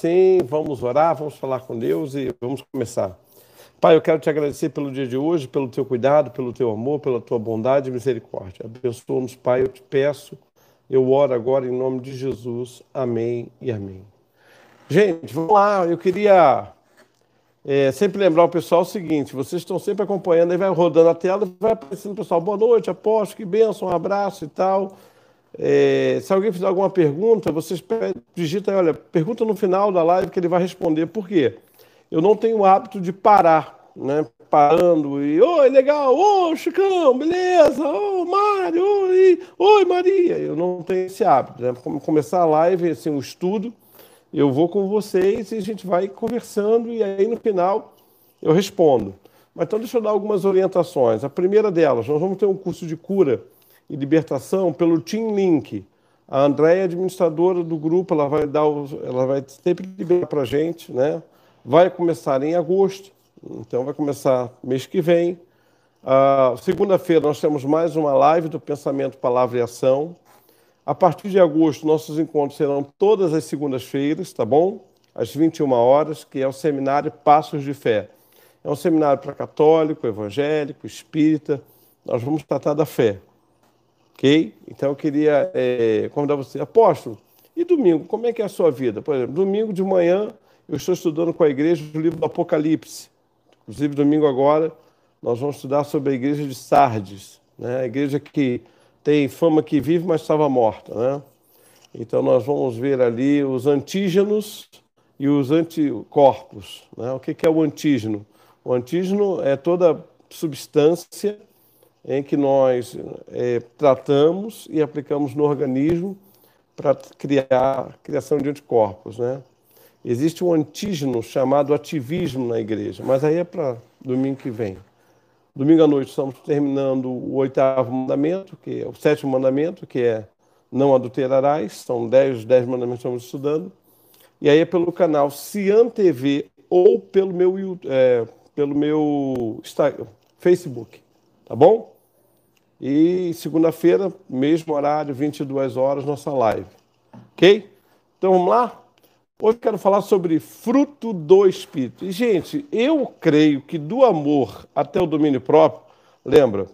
assim, vamos orar, vamos falar com Deus e vamos começar. Pai, eu quero te agradecer pelo dia de hoje, pelo teu cuidado, pelo teu amor, pela tua bondade e misericórdia. Abençoa-nos, Pai, eu te peço. Eu oro agora em nome de Jesus. Amém e amém. Gente, vamos lá. Eu queria é, sempre lembrar o pessoal o seguinte: vocês estão sempre acompanhando, aí vai rodando a tela, vai aparecendo o pessoal, boa noite, aposto, que benção, um abraço e tal. É, se alguém fizer alguma pergunta, vocês digitam, olha, pergunta no final da live que ele vai responder. Por quê? Eu não tenho o hábito de parar, né? Parando e, oi, legal, ô, Chicão, beleza, ô, Mário, oi, oi, Maria. Eu não tenho esse hábito, né? Começar a live, assim, o um estudo, eu vou com vocês e a gente vai conversando e aí no final eu respondo. Mas então deixa eu dar algumas orientações. A primeira delas, nós vamos ter um curso de cura e libertação pelo Team Link. A Andréia, administradora do grupo, ela vai dar, ela vai sempre liberar para a gente, né? Vai começar em agosto, então vai começar mês que vem. Segunda-feira nós temos mais uma live do Pensamento, Palavra e Ação. A partir de agosto, nossos encontros serão todas as segundas-feiras, tá bom? Às 21 horas, que é o seminário Passos de Fé. É um seminário para católico, evangélico, espírita. Nós vamos tratar da fé. Ok? Então eu queria é, convidar você. Apóstolo, e domingo, como é que é a sua vida? Por exemplo, domingo de manhã eu estou estudando com a igreja o livro do Apocalipse. Inclusive, domingo agora, nós vamos estudar sobre a igreja de Sardes, né? a igreja que tem fama que vive, mas estava morta. Né? Então, nós vamos ver ali os antígenos e os anticorpos. Né? O que é o antígeno? O antígeno é toda substância em que nós é, tratamos e aplicamos no organismo para criar criação de anticorpos. Né? Existe um antígeno chamado ativismo na igreja, mas aí é para domingo que vem. Domingo à noite estamos terminando o oitavo mandamento, que é o sétimo mandamento, que é não adulterarás. São dez, dez mandamentos que estamos estudando. E aí é pelo canal Cian TV ou pelo meu, é, pelo meu Facebook. Tá bom? E segunda-feira, mesmo horário, 22 horas, nossa live. Ok? Então vamos lá? Hoje quero falar sobre fruto do Espírito. E, gente, eu creio que do amor até o domínio próprio, lembra?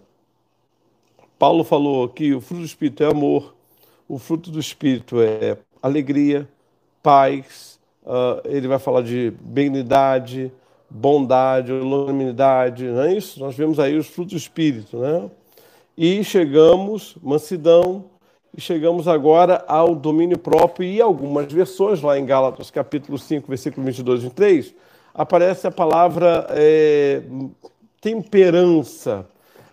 Paulo falou que o fruto do Espírito é amor, o fruto do Espírito é alegria, paz, uh, ele vai falar de benignidade, bondade, longanimidade, não é isso? Nós vemos aí os frutos do Espírito, né? E chegamos, mansidão, e chegamos agora ao domínio próprio e algumas versões, lá em Gálatas capítulo 5, versículo 22 e 3, aparece a palavra é, temperança.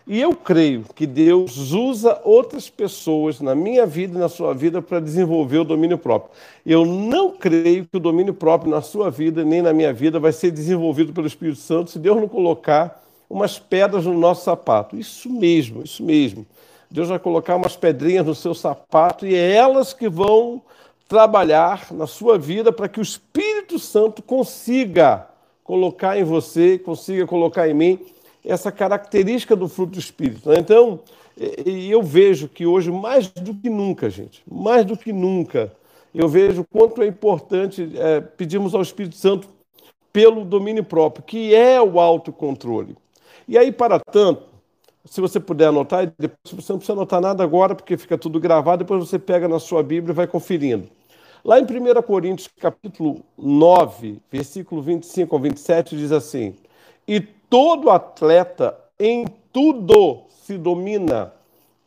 E eu creio que Deus usa outras pessoas na minha vida e na sua vida para desenvolver o domínio próprio. Eu não creio que o domínio próprio na sua vida nem na minha vida vai ser desenvolvido pelo Espírito Santo se Deus não colocar umas pedras no nosso sapato. Isso mesmo, isso mesmo. Deus vai colocar umas pedrinhas no seu sapato e é elas que vão trabalhar na sua vida para que o Espírito Santo consiga colocar em você, consiga colocar em mim essa característica do fruto do Espírito. Né? Então, eu vejo que hoje, mais do que nunca, gente, mais do que nunca, eu vejo quanto é importante é, pedirmos ao Espírito Santo pelo domínio próprio, que é o autocontrole. E aí, para tanto, se você puder anotar, depois você não precisa anotar nada agora, porque fica tudo gravado, depois você pega na sua Bíblia e vai conferindo. Lá em 1 Coríntios, capítulo 9, versículo 25 ao 27, diz assim: E todo atleta em tudo se domina.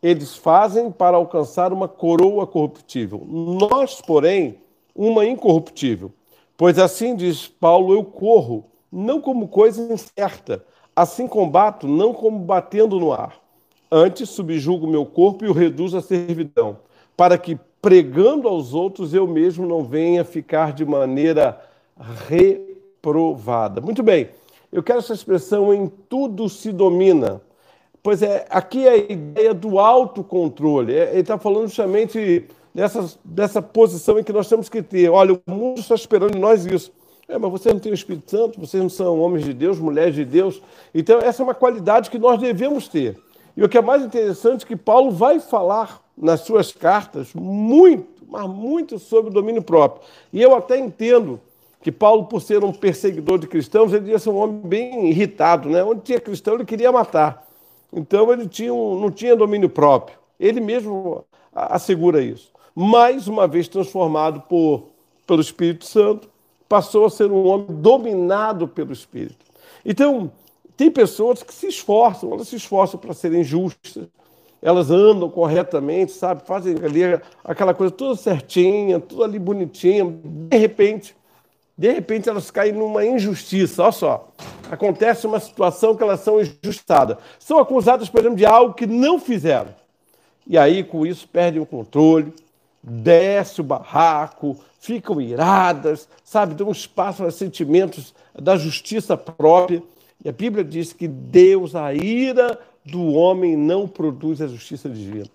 Eles fazem para alcançar uma coroa corruptível. Nós, porém, uma incorruptível. Pois assim diz Paulo: Eu corro, não como coisa incerta Assim combato, não como batendo no ar. Antes subjugo meu corpo e o reduzo à servidão, para que, pregando aos outros, eu mesmo não venha ficar de maneira reprovada. Muito bem, eu quero essa expressão em tudo se domina. Pois é, aqui é a ideia do autocontrole. É, ele está falando justamente dessa, dessa posição em que nós temos que ter. Olha, o mundo está esperando de nós isso. É, mas vocês não têm o Espírito Santo, vocês não são homens de Deus, mulheres de Deus. Então, essa é uma qualidade que nós devemos ter. E o que é mais interessante é que Paulo vai falar nas suas cartas muito, mas muito sobre o domínio próprio. E eu até entendo que Paulo, por ser um perseguidor de cristãos, ele devia ser um homem bem irritado, né? Onde tinha cristão, ele queria matar. Então ele tinha um, não tinha domínio próprio. Ele mesmo assegura isso. Mais uma vez transformado por, pelo Espírito Santo, passou a ser um homem dominado pelo Espírito. Então, tem pessoas que se esforçam, elas se esforçam para serem justas, elas andam corretamente, sabe? Fazem ali aquela coisa toda certinha, tudo ali bonitinha. De repente, de repente elas caem numa injustiça. Olha só, acontece uma situação que elas são injustadas. São acusadas, por exemplo, de algo que não fizeram. E aí, com isso, perdem o controle, desce o barraco, ficam iradas, sabe? Dão espaço a sentimentos da justiça própria. E a Bíblia diz que Deus, a ira do homem, não produz a justiça divina.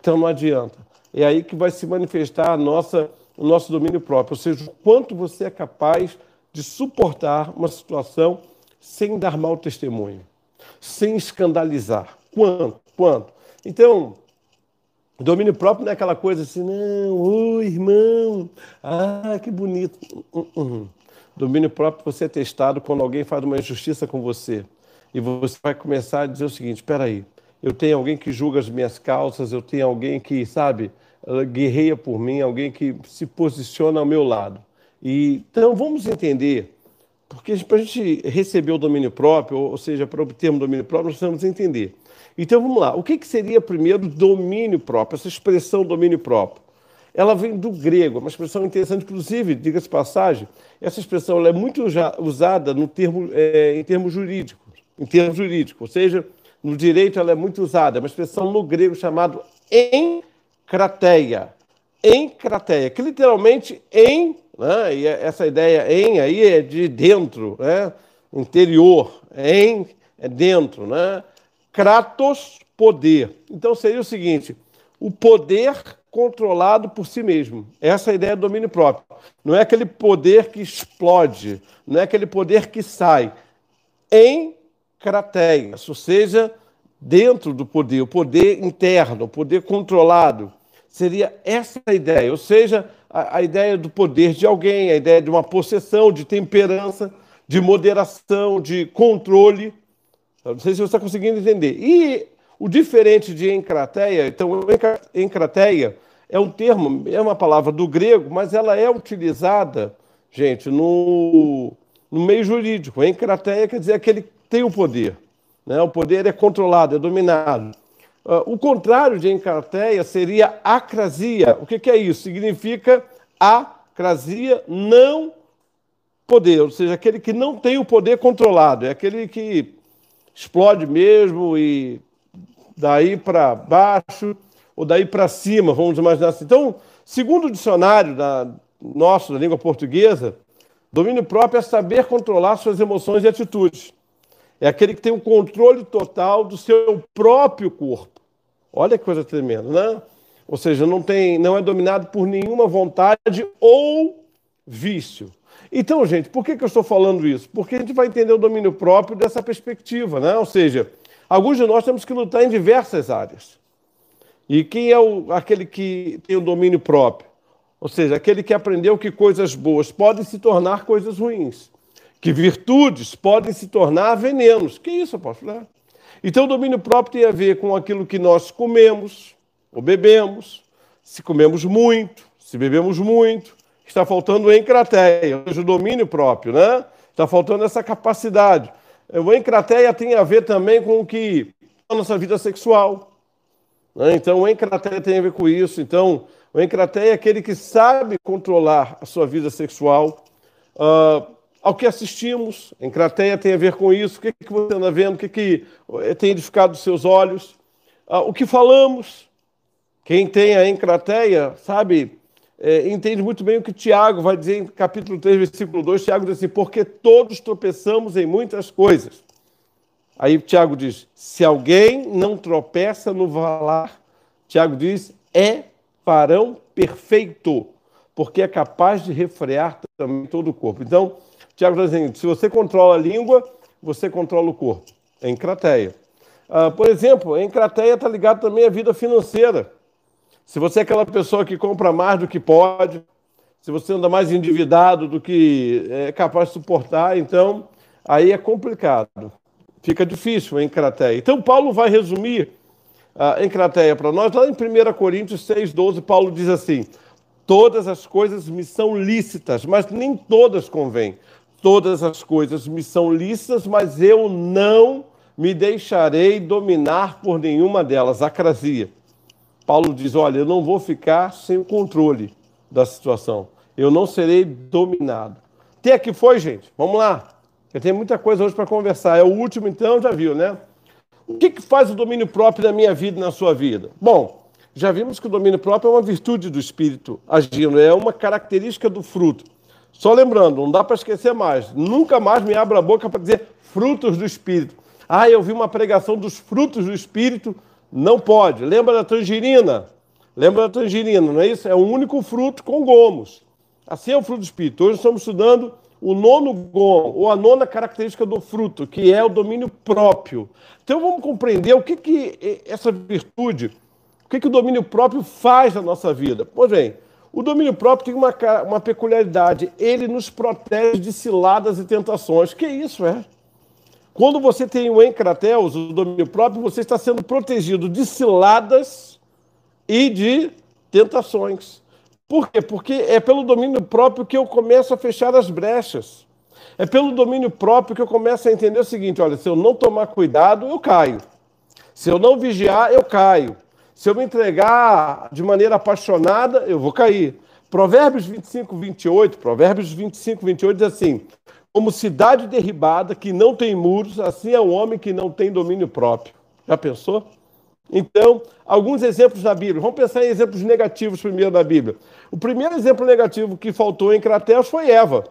Então não adianta. É aí que vai se manifestar a nossa o nosso domínio próprio, ou seja, o quanto você é capaz de suportar uma situação sem dar mau testemunho, sem escandalizar. Quanto? Quanto? Então, domínio próprio não é aquela coisa assim, não, oi, irmão, ah, que bonito. Uh, uh, uh. Domínio próprio você é testado quando alguém faz uma injustiça com você. E você vai começar a dizer o seguinte: espera aí, eu tenho alguém que julga as minhas calças, eu tenho alguém que, sabe, guerreia por mim, alguém que se posiciona ao meu lado. E, então vamos entender, porque para a gente receber o domínio próprio, ou seja, para obtermos domínio próprio, nós precisamos entender. Então vamos lá, o que, que seria primeiro domínio próprio, essa expressão domínio próprio? Ela vem do grego, uma expressão interessante, inclusive, diga-se passagem, essa expressão é muito usada no termo, é, em termos jurídicos, em termos jurídicos, ou seja, no direito ela é muito usada, é uma expressão no grego chamado em crateia. Em crateia, que literalmente em, né, e é, essa ideia em aí é de dentro, né, interior, em é dentro, né? Kratos, poder. Então seria o seguinte: o poder controlado por si mesmo. Essa é a ideia do domínio próprio. Não é aquele poder que explode, não é aquele poder que sai. Em crateia, ou seja, dentro do poder, o poder interno, o poder controlado. Seria essa a ideia, ou seja, a, a ideia do poder de alguém, a ideia de uma possessão, de temperança, de moderação, de controle. Não sei se você está conseguindo entender. E o diferente de encrateia, então, encrateia é um termo, é uma palavra do grego, mas ela é utilizada, gente, no, no meio jurídico. Encrateia quer dizer aquele que tem o poder. Né? O poder é controlado, é dominado. Uh, o contrário de encrateia seria acrasia. O que, que é isso? Significa acrasia, não poder, ou seja, aquele que não tem o poder controlado, é aquele que explode mesmo e daí para baixo ou daí para cima, vamos imaginar assim. Então, segundo o dicionário da, nosso da língua portuguesa, domínio próprio é saber controlar suas emoções e atitudes. É aquele que tem o controle total do seu próprio corpo. Olha que coisa tremenda, né? Ou seja, não, tem, não é dominado por nenhuma vontade ou vício. Então, gente, por que, que eu estou falando isso? Porque a gente vai entender o domínio próprio dessa perspectiva, né? Ou seja, alguns de nós temos que lutar em diversas áreas. E quem é o, aquele que tem o domínio próprio? Ou seja, aquele que aprendeu que coisas boas podem se tornar coisas ruins, que virtudes podem se tornar venenos. Que isso, apóstolo? Então, o domínio próprio tem a ver com aquilo que nós comemos ou bebemos, se comemos muito, se bebemos muito, está faltando encrateia, ou seja, o domínio próprio, né? Está faltando essa capacidade. O encrateia tem a ver também com o que a nossa vida sexual. Né? Então, o encrateia tem a ver com isso. Então, o encrateia é aquele que sabe controlar a sua vida sexual. Uh, ao que assistimos. Encrateia tem a ver com isso. O que, que você anda vendo? O que, que eh, tem edificado os seus olhos? Ah, o que falamos? Quem tem a encrateia, sabe, é, entende muito bem o que Tiago vai dizer em capítulo 3, versículo 2. Tiago diz assim: Porque todos tropeçamos em muitas coisas. Aí Tiago diz: Se alguém não tropeça no valar, Tiago diz: é varão perfeito, porque é capaz de refrear também todo o corpo. Então, Tiago está dizendo: se você controla a língua, você controla o corpo. É encrateia. Ah, por exemplo, encrateia está ligado também à vida financeira. Se você é aquela pessoa que compra mais do que pode, se você anda mais endividado do que é capaz de suportar, então aí é complicado. Fica difícil a encrateia. Então, Paulo vai resumir a encrateia para nós. Lá em 1 Coríntios 6, 12, Paulo diz assim: Todas as coisas me são lícitas, mas nem todas convêm. Todas as coisas me são lícitas, mas eu não me deixarei dominar por nenhuma delas. Acrasia. Paulo diz: Olha, eu não vou ficar sem o controle da situação eu não serei dominado. Até que foi, gente? Vamos lá. Eu tenho muita coisa hoje para conversar. É o último, então, já viu, né? O que, que faz o domínio próprio na minha vida e na sua vida? Bom, já vimos que o domínio próprio é uma virtude do espírito agindo, é uma característica do fruto. Só lembrando, não dá para esquecer mais. Nunca mais me abra a boca para dizer frutos do espírito. Ah, eu vi uma pregação dos frutos do espírito. Não pode. Lembra da tangerina? Lembra da tangerina, não é isso? É o único fruto com gomos. Assim é o fruto do Espírito. Hoje estamos estudando o nono gom, ou a nona característica do fruto, que é o domínio próprio. Então vamos compreender o que, que essa virtude, o que, que o domínio próprio faz na nossa vida. Pois bem, o domínio próprio tem uma, uma peculiaridade, ele nos protege de ciladas e tentações. Que isso é? Quando você tem o encrateus, o domínio próprio, você está sendo protegido de ciladas e de tentações. Por quê? Porque é pelo domínio próprio que eu começo a fechar as brechas. É pelo domínio próprio que eu começo a entender o seguinte: olha, se eu não tomar cuidado, eu caio. Se eu não vigiar, eu caio. Se eu me entregar de maneira apaixonada, eu vou cair. Provérbios 25, 28, Provérbios 25, 28 diz assim: Como cidade derribada que não tem muros, assim é o homem que não tem domínio próprio. Já pensou? Então, alguns exemplos na Bíblia. Vamos pensar em exemplos negativos primeiro na Bíblia. O primeiro exemplo negativo que faltou em Crateus foi Eva.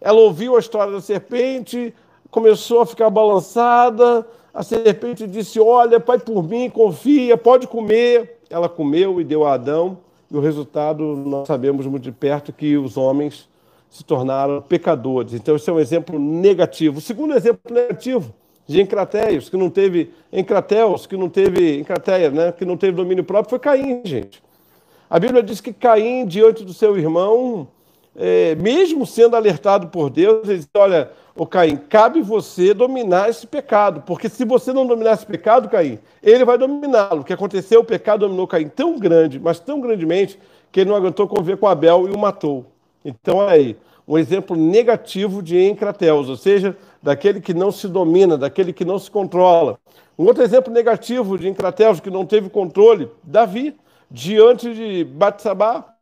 Ela ouviu a história da serpente, começou a ficar balançada. A serpente disse: Olha, pai por mim, confia, pode comer. Ela comeu e deu a Adão. E o resultado, nós sabemos muito de perto que os homens se tornaram pecadores. Então, esse é um exemplo negativo. O segundo exemplo negativo de Encrateus, que não teve Encrateus, que não teve Encrateia, né, que não teve domínio próprio, foi Caim, gente. A Bíblia diz que Caim, diante do seu irmão, é, mesmo sendo alertado por Deus, ele diz: Olha, o Caim, cabe você dominar esse pecado, porque se você não dominar esse pecado, Caim, ele vai dominá-lo. O que aconteceu? O pecado dominou Caim tão grande, mas tão grandemente, que ele não aguentou conviver com Abel e o matou. Então, aí, um exemplo negativo de encrateus, ou seja, daquele que não se domina, daquele que não se controla. Um outro exemplo negativo de encrateus que não teve controle, Davi, diante de Batsabá,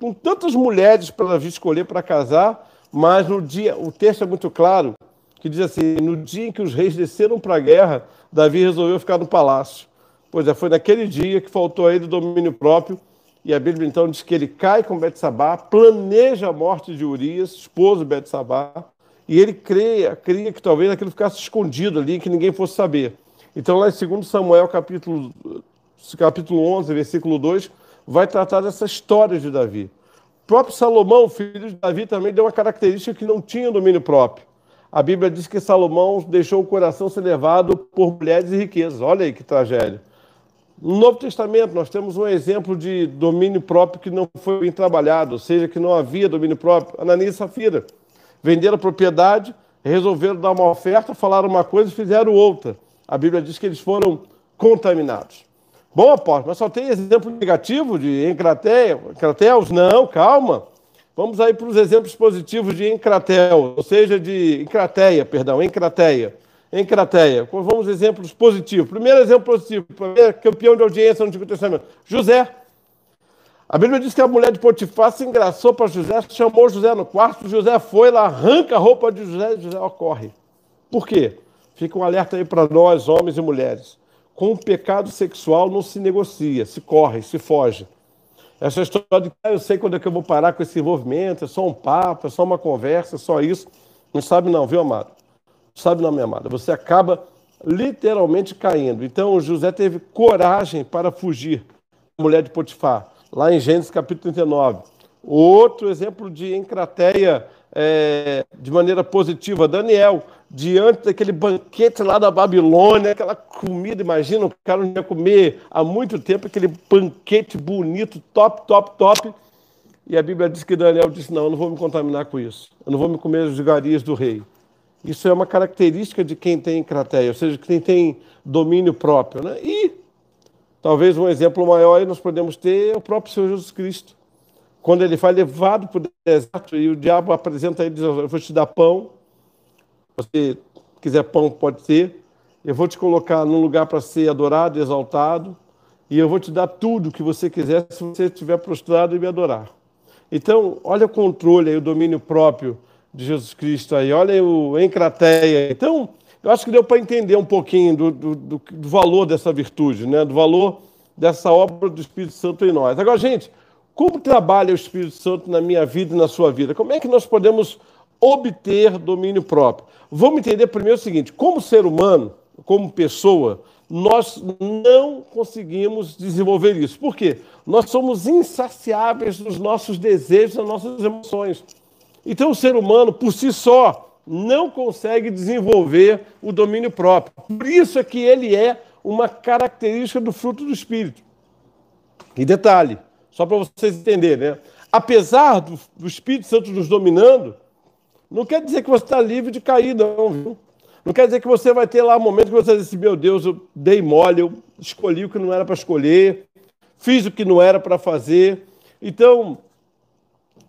com tantas mulheres para Davi escolher para casar, mas no dia, o texto é muito claro, que diz assim, no dia em que os reis desceram para a guerra, Davi resolveu ficar no palácio. Pois é, foi naquele dia que faltou a ele domínio próprio e a Bíblia então diz que ele cai com Betsabá, planeja a morte de Urias, esposo de Betsabá, e ele crê, cria que talvez aquilo ficasse escondido ali, que ninguém fosse saber. Então lá em 2 Samuel, capítulo, capítulo 11, versículo 2, vai tratar dessa história de Davi. O próprio Salomão, filho de Davi, também deu uma característica que não tinha domínio próprio. A Bíblia diz que Salomão deixou o coração ser levado por mulheres e riquezas. Olha aí que tragédia. No Novo Testamento, nós temos um exemplo de domínio próprio que não foi bem trabalhado, ou seja, que não havia domínio próprio. Ananias e Safira venderam a propriedade, resolveram dar uma oferta, falaram uma coisa e fizeram outra. A Bíblia diz que eles foram contaminados. Bom, apóstolo, mas só tem exemplo negativo de encrateus? Não, calma. Vamos aí para os exemplos positivos de encratel, ou seja, de encrateia, perdão, encrateia. Em Crateia. Vamos exemplos positivos. Primeiro exemplo positivo, primeiro campeão de audiência no Antigo Testamento, José. A Bíblia diz que a mulher de Potifar se engraçou para José, chamou José no quarto, José foi lá, arranca a roupa de José José ocorre. Por quê? Fica um alerta aí para nós, homens e mulheres. Com o pecado sexual não se negocia, se corre, se foge. Essa história de ah, eu sei quando é que eu vou parar com esse envolvimento, é só um papo, é só uma conversa, é só isso. Não sabe não, viu, amado? Sabe, não, minha amada? Você acaba literalmente caindo. Então, José teve coragem para fugir da mulher de Potifar, lá em Gênesis capítulo 39. Outro exemplo de encrateia é, de maneira positiva, Daniel, diante daquele banquete lá da Babilônia, aquela comida, imagina, o cara não ia comer há muito tempo, aquele banquete bonito, top, top, top. E a Bíblia diz que Daniel disse: Não, eu não vou me contaminar com isso. Eu não vou me comer as vigarias do rei. Isso é uma característica de quem tem crateia, ou seja, quem tem domínio próprio. Né? E talvez um exemplo maior aí nós podemos ter é o próprio Senhor Jesus Cristo. Quando ele foi levado para o deserto e o diabo apresenta ele diz: Eu vou te dar pão. Se você quiser pão, pode ter. Eu vou te colocar num lugar para ser adorado, exaltado. E eu vou te dar tudo que você quiser se você estiver prostrado e me adorar. Então, olha o controle aí, o domínio próprio de Jesus Cristo aí. Olha o encrateia. Então, eu acho que deu para entender um pouquinho do, do, do, valor dessa virtude, né? do valor dessa obra do Espírito Santo em nós. Agora, gente, como trabalha o Espírito Santo na minha vida e na sua vida? Como é que nós podemos obter domínio próprio? Vamos entender primeiro o seguinte: como ser humano, como pessoa, nós não conseguimos desenvolver isso. Por quê? Nós somos insaciáveis nos nossos desejos, nas nossas emoções. Então, o ser humano, por si só, não consegue desenvolver o domínio próprio. Por isso é que ele é uma característica do fruto do Espírito. E detalhe, só para vocês entenderem, né? apesar do, do, Espírito Santo nos dominando, não quer dizer que você está livre de cair, não, viu? Não quer dizer que você vai ter lá um momento que você diz assim, meu Deus, eu dei mole, eu escolhi o que não era para escolher, fiz o que não era para fazer. Então,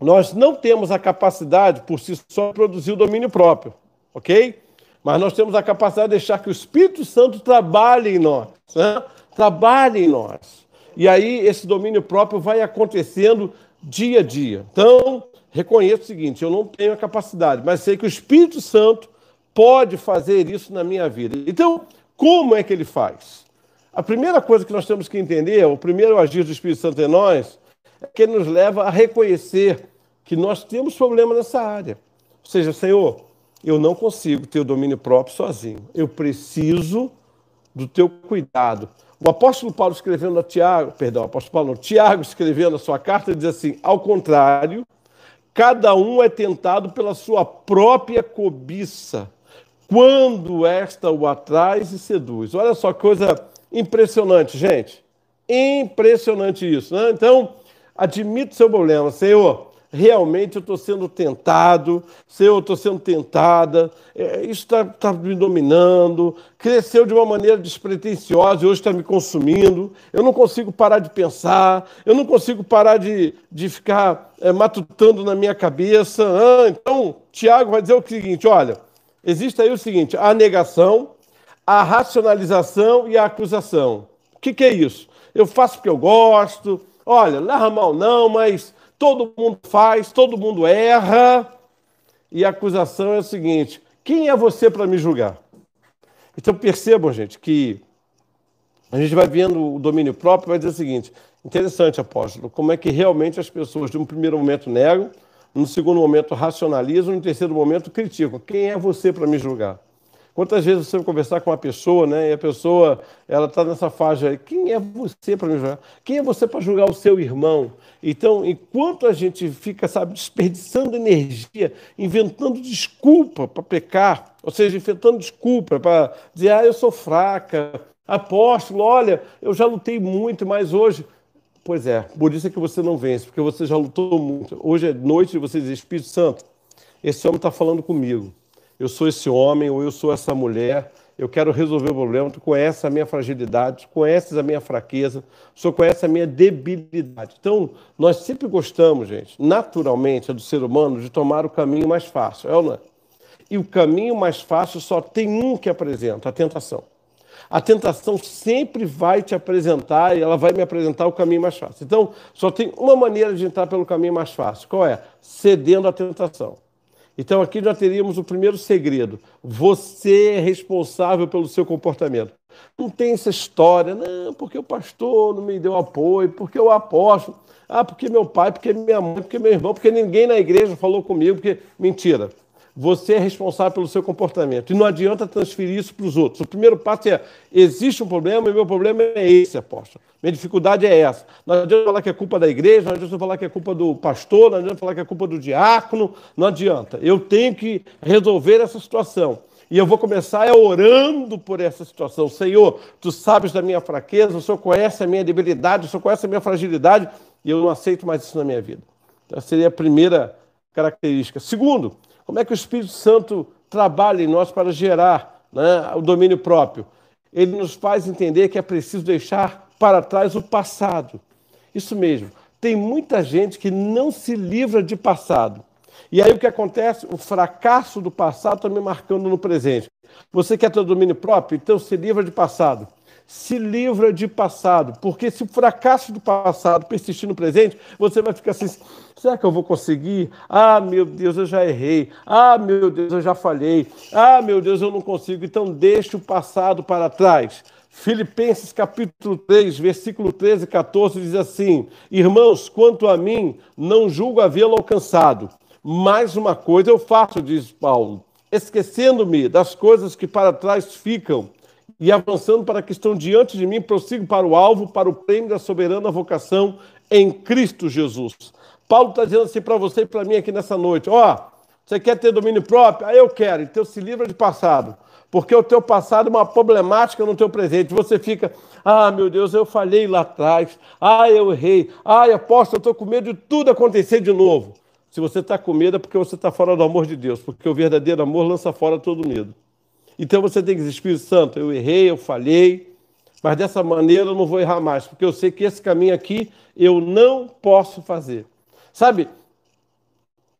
nós não temos a capacidade por si só de produzir o domínio próprio, ok? Mas nós temos a capacidade de deixar que o Espírito Santo trabalhe em nós, né? trabalhe em nós. E aí esse domínio próprio vai acontecendo dia a dia. Então, reconheço o seguinte: eu não tenho a capacidade, mas sei que o Espírito Santo pode fazer isso na minha vida. Então, como é que ele faz? A primeira coisa que nós temos que entender, o primeiro agir do Espírito Santo em nós, é que ele nos leva a reconhecer que nós temos problema nessa área. Ou seja, Senhor, eu não consigo ter o domínio próprio sozinho. Eu preciso do teu cuidado. O apóstolo Paulo escrevendo a Tiago, perdão, o apóstolo Paulo não, Tiago escrevendo a sua carta diz assim: ao contrário, cada um é tentado pela sua própria cobiça, quando esta o atrai e seduz. Olha só, coisa impressionante, gente. Impressionante isso, né? Então, admite seu problema, Senhor realmente eu estou sendo tentado, Senhor, eu estou sendo tentada, é, isso está tá me dominando, cresceu de uma maneira despretensiosa e hoje está me consumindo, eu não consigo parar de pensar, eu não consigo parar de, de ficar é, matutando na minha cabeça. Ah, então, Tiago vai dizer o seguinte: olha, existe aí o seguinte, a negação, a racionalização e a acusação. O que, que é isso? Eu faço porque eu gosto, olha, não é mal não, mas todo mundo faz, todo mundo erra. E a acusação é o seguinte: quem é você para me julgar? Então percebam, gente, que a gente vai vendo o domínio próprio vai dizer o seguinte: interessante, apóstolo, como é que realmente as pessoas, de um primeiro momento, negam, no segundo momento, racionalizam, no terceiro momento, criticam. Quem é você para me julgar? Quantas vezes você vai conversar com uma pessoa, né? E a pessoa, ela está nessa faixa aí. Quem é você para me julgar? Quem é você para julgar o seu irmão? Então, enquanto a gente fica, sabe, desperdiçando energia, inventando desculpa para pecar, ou seja, inventando desculpa para dizer, ah, eu sou fraca, apóstolo, olha, eu já lutei muito, mas hoje. Pois é, por isso é que você não vence, porque você já lutou muito. Hoje é noite de você dizer, Espírito Santo, esse homem está falando comigo eu sou esse homem ou eu sou essa mulher, eu quero resolver o problema, tu conheces a minha fragilidade, tu conheces a minha fraqueza, o senhor conhece a minha debilidade. Então, nós sempre gostamos, gente, naturalmente, do ser humano, de tomar o caminho mais fácil, é ou não é? E o caminho mais fácil só tem um que apresenta, a tentação. A tentação sempre vai te apresentar e ela vai me apresentar o caminho mais fácil. Então, só tem uma maneira de entrar pelo caminho mais fácil. Qual é? Cedendo à tentação. Então aqui já teríamos o primeiro segredo. Você é responsável pelo seu comportamento. Não tem essa história, não, porque o pastor não me deu apoio, porque o apóstolo, ah, porque meu pai, porque minha mãe, porque meu irmão, porque ninguém na igreja falou comigo, porque mentira. Você é responsável pelo seu comportamento. E não adianta transferir isso para os outros. O primeiro passo é: existe um problema e meu problema é esse, apóstolo. Minha dificuldade é essa. Não adianta falar que é culpa da igreja, não adianta falar que é culpa do pastor, não adianta falar que é culpa do diácono, não adianta. Eu tenho que resolver essa situação. E eu vou começar orando por essa situação. Senhor, tu sabes da minha fraqueza, o Senhor conhece a minha debilidade, o Senhor conhece a minha fragilidade, e eu não aceito mais isso na minha vida. Então, seria a primeira característica. Segundo, como é que o Espírito Santo trabalha em nós para gerar né, o domínio próprio? Ele nos faz entender que é preciso deixar para trás o passado. Isso mesmo. Tem muita gente que não se livra de passado. E aí o que acontece? O fracasso do passado está me marcando no presente. Você quer ter domínio próprio? Então se livra de passado se livra de passado, porque se o fracasso do passado persistir no presente, você vai ficar assim: será que eu vou conseguir? Ah, meu Deus, eu já errei. Ah, meu Deus, eu já falhei. Ah, meu Deus, eu não consigo. Então, deixe o passado para trás. Filipenses capítulo 3, versículo 13 e 14 diz assim: Irmãos, quanto a mim, não julgo havê-lo alcançado. Mais uma coisa eu faço, diz Paulo, esquecendo-me das coisas que para trás ficam e avançando para que estão diante de mim, prossigo para o alvo, para o prêmio da soberana vocação em Cristo Jesus. Paulo está dizendo assim para você e para mim aqui nessa noite: ó, oh, você quer ter domínio próprio? Ah, eu quero. Então se livra de passado. Porque o teu passado é uma problemática no teu presente. Você fica, ah, meu Deus, eu falhei lá atrás. Ah, eu errei. Ah, aposto, eu estou com medo de tudo acontecer de novo. Se você está com medo é porque você está fora do amor de Deus. Porque o verdadeiro amor lança fora todo medo. Então você tem que dizer, Espírito Santo, eu errei, eu falhei, mas dessa maneira eu não vou errar mais, porque eu sei que esse caminho aqui eu não posso fazer. Sabe,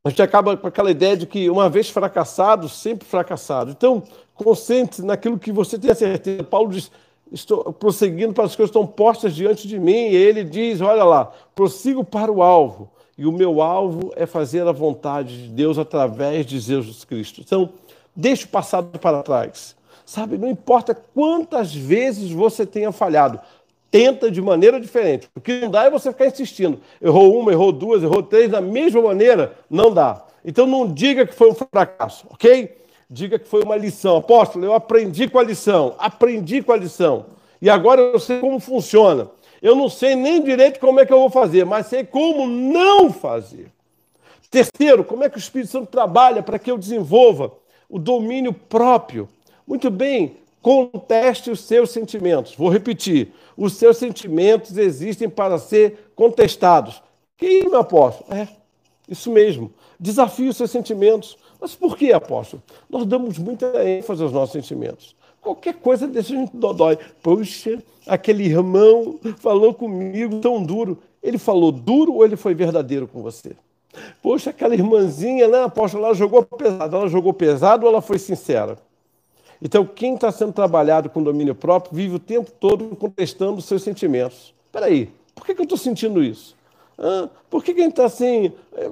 a gente acaba com aquela ideia de que uma vez fracassado, sempre fracassado. Então, concentre naquilo que você tem a certeza. Paulo diz, estou prosseguindo para as coisas que estão postas diante de mim, e ele diz, olha lá, prossigo para o alvo, e o meu alvo é fazer a vontade de Deus através de Jesus Cristo. Então, Deixe o passado para trás. Sabe, não importa quantas vezes você tenha falhado, tenta de maneira diferente. O que não dá é você ficar insistindo. Errou uma, errou duas, errou três, da mesma maneira, não dá. Então não diga que foi um fracasso, ok? Diga que foi uma lição. Apóstolo, eu aprendi com a lição, aprendi com a lição. E agora eu sei como funciona. Eu não sei nem direito como é que eu vou fazer, mas sei como não fazer. Terceiro, como é que o Espírito Santo trabalha para que eu desenvolva o domínio próprio. Muito bem, conteste os seus sentimentos. Vou repetir: os seus sentimentos existem para ser contestados. Que meu apóstolo? É, isso mesmo. Desafie os seus sentimentos. Mas por que, apóstolo? Nós damos muita ênfase aos nossos sentimentos. Qualquer coisa deixa a gente dói. Poxa, aquele irmão falou comigo tão duro. Ele falou duro ou ele foi verdadeiro com você? Poxa, aquela irmãzinha, né, apóstolo, ela jogou pesado. Ela jogou pesado ou ela foi sincera? Então, quem está sendo trabalhado com domínio próprio vive o tempo todo contestando os seus sentimentos. Espera aí, por que, que eu estou sentindo isso? Ah, por que, que a gente está assim? É,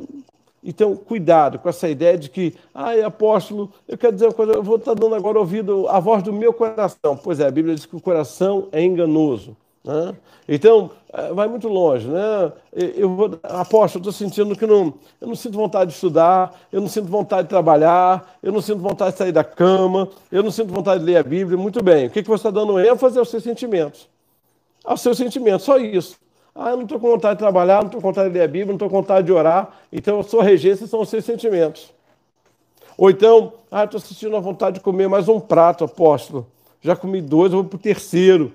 então, cuidado com essa ideia de que, ai, apóstolo, eu quero dizer uma coisa, eu vou estar tá dando agora ouvido a voz do meu coração. Pois é, a Bíblia diz que o coração é enganoso. Né? Então, é, vai muito longe. Né? Eu vou, aposto, eu estou sentindo que não, eu não sinto vontade de estudar, eu não sinto vontade de trabalhar, eu não sinto vontade de sair da cama, eu não sinto vontade de ler a Bíblia. Muito bem. O que, que você está dando ênfase aos seus sentimentos? Aos seus sentimentos, só isso. Ah, eu não estou com vontade de trabalhar, não estou com vontade de ler a Bíblia, não estou com vontade de orar, então a sua regência são os seus sentimentos. Ou então, ah, estou sentindo a vontade de comer mais um prato, apóstolo. Já comi dois, vou para o terceiro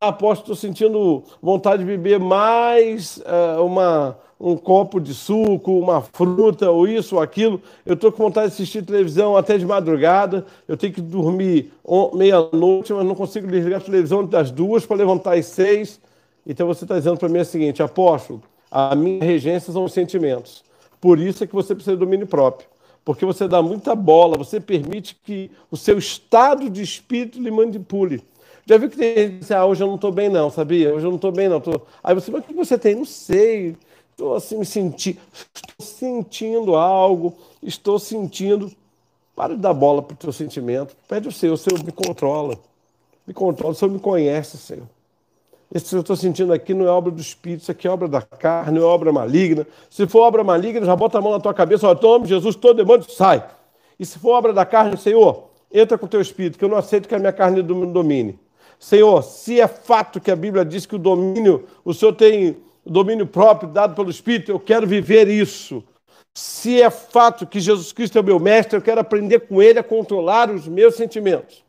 aposto, estou sentindo vontade de beber mais uh, uma, um copo de suco, uma fruta, ou isso ou aquilo. Eu estou com vontade de assistir televisão até de madrugada. Eu tenho que dormir meia-noite, mas não consigo desligar a televisão das duas para levantar às seis. Então você está dizendo para mim o seguinte, apóstolo, a minha regência são os sentimentos. Por isso é que você precisa de domínio próprio. Porque você dá muita bola, você permite que o seu estado de espírito lhe manipule. Já viu que tem gente que diz, ah, hoje eu não estou bem não, sabia? Hoje eu não estou bem não. Tô... Aí você, mas o que você tem? Não sei. Estou assim me sentindo, estou sentindo algo, estou sentindo. Para de dar bola para o teu sentimento. Pede o seu, o Senhor me controla. Me controla, o Senhor me conhece, Senhor. Esse que eu estou sentindo aqui não é obra do Espírito, isso aqui é obra da carne, é obra maligna. Se for obra maligna, já bota a mão na tua cabeça, ó, tome, Jesus, todo demônio sai. E se for obra da carne, Senhor, entra com o teu espírito, que eu não aceito que a minha carne domine. Senhor, se é fato que a Bíblia diz que o domínio, o Senhor tem o domínio próprio dado pelo Espírito, eu quero viver isso. Se é fato que Jesus Cristo é o meu mestre, eu quero aprender com ele a controlar os meus sentimentos.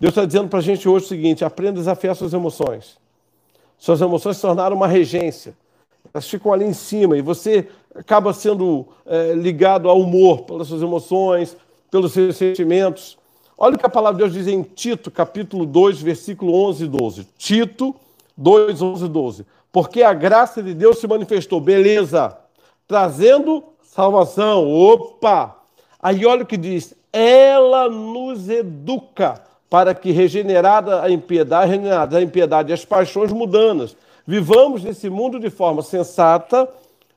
Deus está dizendo para a gente hoje o seguinte: aprenda a desafiar suas emoções. Suas emoções se tornaram uma regência. elas ficam ali em cima e você acaba sendo é, ligado ao humor, pelas suas emoções, pelos seus sentimentos. Olha o que a palavra de Deus diz em Tito, capítulo 2, versículo 11 e 12. Tito 2, 11 e 12. Porque a graça de Deus se manifestou, beleza, trazendo salvação. Opa! Aí olha o que diz: ela nos educa para que, regenerada a impiedade, regenerada a impiedade e as paixões mudanas, vivamos nesse mundo de forma sensata,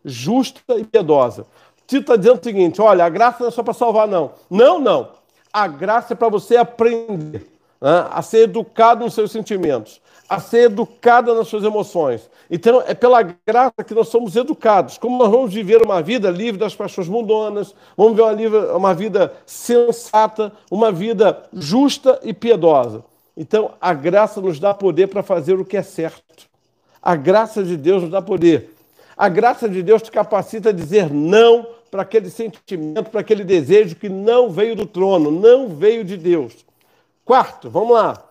justa e piedosa. Tito está dizendo o seguinte: olha, a graça não é só para salvar, não. Não, não. A graça é para você aprender né, a ser educado nos seus sentimentos, a ser educado nas suas emoções. Então, é pela graça que nós somos educados. Como nós vamos viver uma vida livre das paixões mundanas, vamos viver uma, uma vida sensata, uma vida justa e piedosa. Então, a graça nos dá poder para fazer o que é certo. A graça de Deus nos dá poder. A graça de Deus te capacita a dizer não para aquele sentimento, para aquele desejo que não veio do trono, não veio de Deus. Quarto, vamos lá.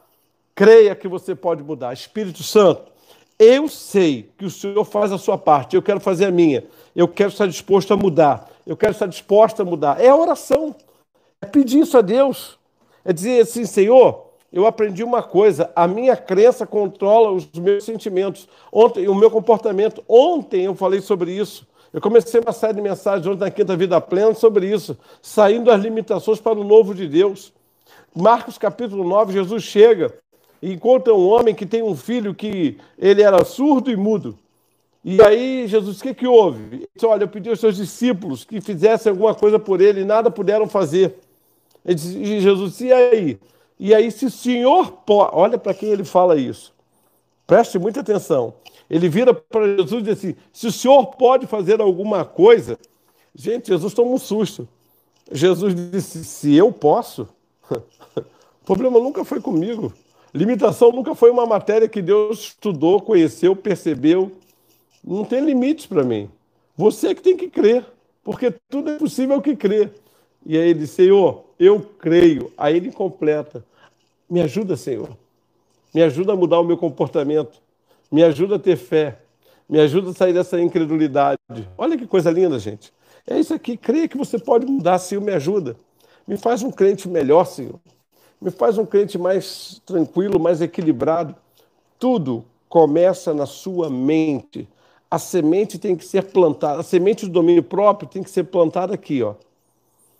Creia que você pode mudar. Espírito Santo, eu sei que o Senhor faz a sua parte, eu quero fazer a minha. Eu quero estar disposto a mudar. Eu quero estar disposta a mudar. É a oração. É pedir isso a Deus. É dizer assim, Senhor, eu aprendi uma coisa: a minha crença controla os meus sentimentos. Ontem, o meu comportamento. Ontem eu falei sobre isso. Eu comecei uma série de mensagens ontem na Quinta Vida Plena sobre isso, saindo das limitações para o novo de Deus. Marcos capítulo 9, Jesus chega e encontra um homem que tem um filho que ele era surdo e mudo. E aí, Jesus, o que, que houve? Ele disse, olha, eu pedi aos seus discípulos que fizessem alguma coisa por ele e nada puderam fazer. E Jesus disse, e aí? E aí, se o Senhor pode... Olha para quem ele fala isso. Preste muita atenção. Ele vira para Jesus e diz assim, se o Senhor pode fazer alguma coisa... Gente, Jesus toma um susto. Jesus disse, se eu posso... o problema nunca foi comigo. Limitação nunca foi uma matéria que Deus estudou, conheceu, percebeu. Não tem limites para mim. Você que tem que crer, porque tudo é possível que crer. E aí ele Senhor, eu creio. Aí ele completa. Me ajuda, Senhor. Me ajuda a mudar o meu comportamento. Me ajuda a ter fé. Me ajuda a sair dessa incredulidade. Olha que coisa linda, gente. É isso aqui. Creia que você pode mudar, Senhor, me ajuda. Me faz um crente melhor, Senhor me faz um crente mais tranquilo, mais equilibrado. Tudo começa na sua mente. A semente tem que ser plantada, a semente do domínio próprio tem que ser plantada aqui, ó.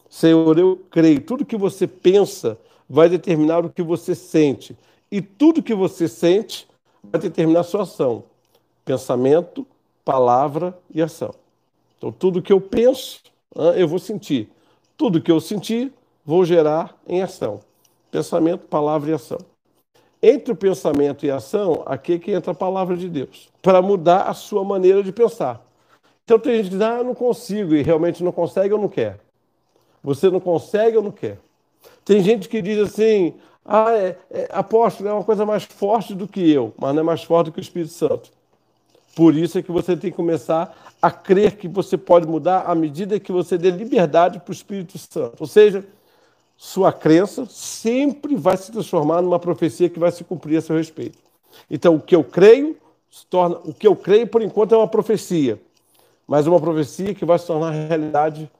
Senhor, eu creio, tudo que você pensa vai determinar o que você sente. E tudo que você sente vai determinar a sua ação. Pensamento, palavra e ação. Então, tudo que eu penso, eu vou sentir. Tudo que eu sentir, vou gerar em ação. Pensamento, palavra e ação. Entre o pensamento e a ação, aqui é que entra a palavra de Deus, para mudar a sua maneira de pensar. Então tem gente que diz, ah, não consigo, e realmente não consegue ou não quer. Você não consegue ou não quer. Tem gente que diz assim, ah, é, é, apóstolo é uma coisa mais forte do que eu, mas não é mais forte do que o Espírito Santo. Por isso é que você tem que começar a crer que você pode mudar à medida que você dê liberdade para o Espírito Santo. Ou seja, sua crença sempre vai se transformar numa profecia que vai se cumprir a seu respeito. Então, o que eu creio se torna, o que eu creio por enquanto é uma profecia, mas uma profecia que vai se tornar realidade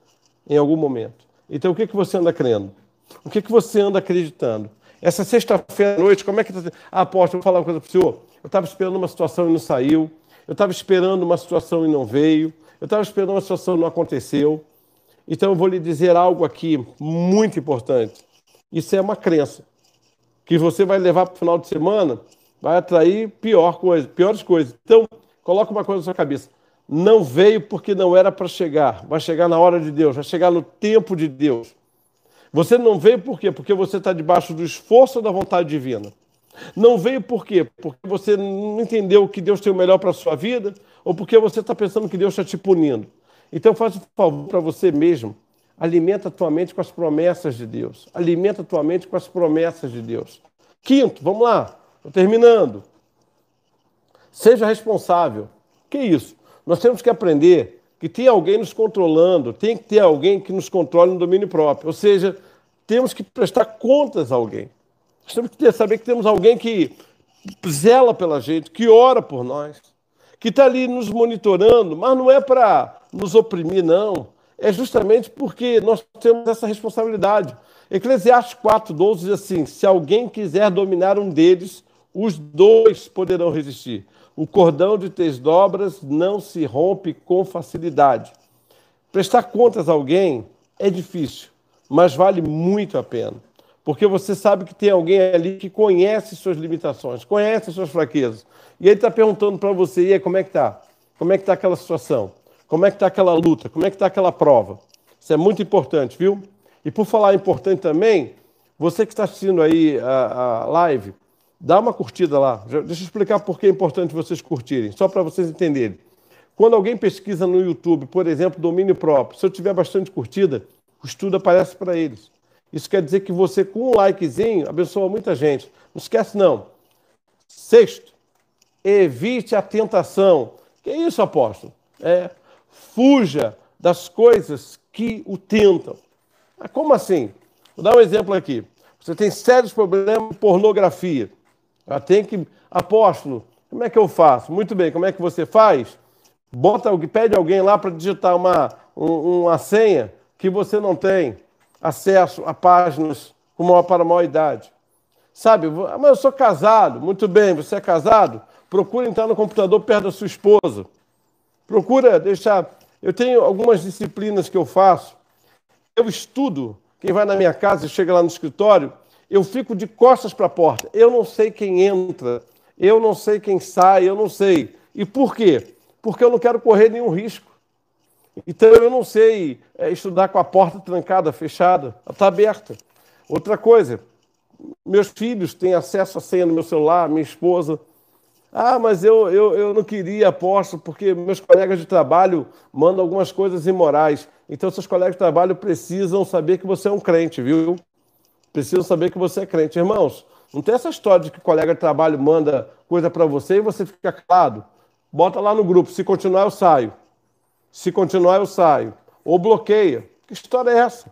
em algum momento. Então, o que que você anda crendo? O que que você anda acreditando? Essa sexta-feira à noite, como é que está? Ah, apóstolo, vou falar uma coisa para o senhor. Eu estava esperando uma situação e não saiu. Eu estava esperando uma situação e não veio. Eu estava esperando uma situação e não aconteceu. Então eu vou lhe dizer algo aqui muito importante. Isso é uma crença que você vai levar para o final de semana, vai atrair pior coisa, piores coisas. Então, coloca uma coisa na sua cabeça. Não veio porque não era para chegar, vai chegar na hora de Deus, vai chegar no tempo de Deus. Você não veio por quê? Porque você está debaixo do esforço da vontade divina. Não veio por quê? Porque você não entendeu que Deus tem o melhor para a sua vida, ou porque você está pensando que Deus está te punindo. Então faça um favor para você mesmo. Alimenta a tua mente com as promessas de Deus. Alimenta a tua mente com as promessas de Deus. Quinto, vamos lá, estou terminando. Seja responsável. Que isso? Nós temos que aprender que tem alguém nos controlando, tem que ter alguém que nos controle no domínio próprio. Ou seja, temos que prestar contas a alguém. Temos que ter, saber que temos alguém que zela pela gente, que ora por nós, que está ali nos monitorando, mas não é para nos oprimir, não. É justamente porque nós temos essa responsabilidade. Eclesiastes 4,12 diz assim: se alguém quiser dominar um deles, os dois poderão resistir. O cordão de três dobras não se rompe com facilidade. Prestar contas a alguém é difícil, mas vale muito a pena. Porque você sabe que tem alguém ali que conhece suas limitações, conhece suas fraquezas. E ele está perguntando para você, e aí, como é que está? Como é que está aquela situação? Como é que está aquela luta? Como é que está aquela prova? Isso é muito importante, viu? E por falar importante também, você que está assistindo aí a, a live, dá uma curtida lá. Deixa eu explicar por que é importante vocês curtirem, só para vocês entenderem. Quando alguém pesquisa no YouTube, por exemplo, domínio próprio, se eu tiver bastante curtida, o estudo aparece para eles. Isso quer dizer que você, com um likezinho, abençoa muita gente. Não esquece, não. Sexto, evite a tentação. Que é isso, apóstolo? É, fuja das coisas que o tentam. Mas como assim? Vou dar um exemplo aqui. Você tem sérios problemas com pornografia. Ah, tem que. Apóstolo, como é que eu faço? Muito bem, como é que você faz? Bota, pede alguém lá para digitar uma, uma senha que você não tem acesso a páginas uma, para maior idade. Sabe, mas eu sou casado. Muito bem, você é casado? Procura entrar no computador perto da sua esposa. Procura deixar. Eu tenho algumas disciplinas que eu faço. Eu estudo. Quem vai na minha casa e chega lá no escritório, eu fico de costas para a porta. Eu não sei quem entra, eu não sei quem sai, eu não sei. E por quê? Porque eu não quero correr nenhum risco. Então eu não sei é, estudar com a porta trancada, fechada, está aberta. Outra coisa, meus filhos têm acesso à senha no meu celular, minha esposa. Ah, mas eu, eu, eu não queria, aposto, porque meus colegas de trabalho mandam algumas coisas imorais. Então, seus colegas de trabalho precisam saber que você é um crente, viu? Precisam saber que você é crente. Irmãos, não tem essa história de que o colega de trabalho manda coisa para você e você fica calado. Bota lá no grupo, se continuar eu saio. Se continuar, eu saio. Ou bloqueia. Que história é essa?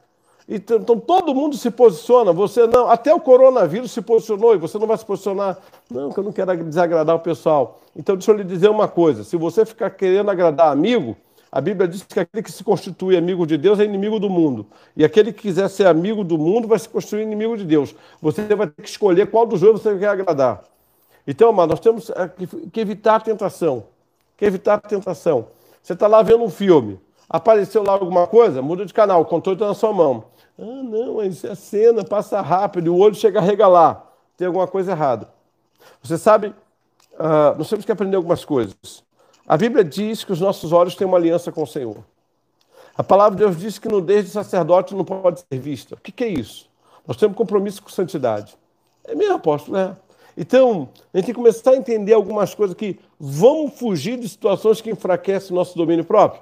Então, então, todo mundo se posiciona, você não. Até o coronavírus se posicionou e você não vai se posicionar. Não, que eu não quero desagradar o pessoal. Então, deixa eu lhe dizer uma coisa: se você ficar querendo agradar amigo, a Bíblia diz que aquele que se constitui amigo de Deus é inimigo do mundo. E aquele que quiser ser amigo do mundo vai se constituir inimigo de Deus. Você vai ter que escolher qual dos dois você quer agradar. Então, amado, nós temos que evitar a tentação. Que evitar a tentação. Você está lá vendo um filme, apareceu lá alguma coisa, muda de canal, o controle está na sua mão. Ah, não, a cena passa rápido, o olho chega a regalar. Tem alguma coisa errada. Você sabe, uh, nós temos que aprender algumas coisas. A Bíblia diz que os nossos olhos têm uma aliança com o Senhor. A palavra de Deus diz que nudez de sacerdote não pode ser vista. O que, é isso? Nós temos compromisso com santidade. É mesmo, apóstolo, é. Então, a gente tem que começar a entender algumas coisas que vamos fugir de situações que enfraquecem o nosso domínio próprio.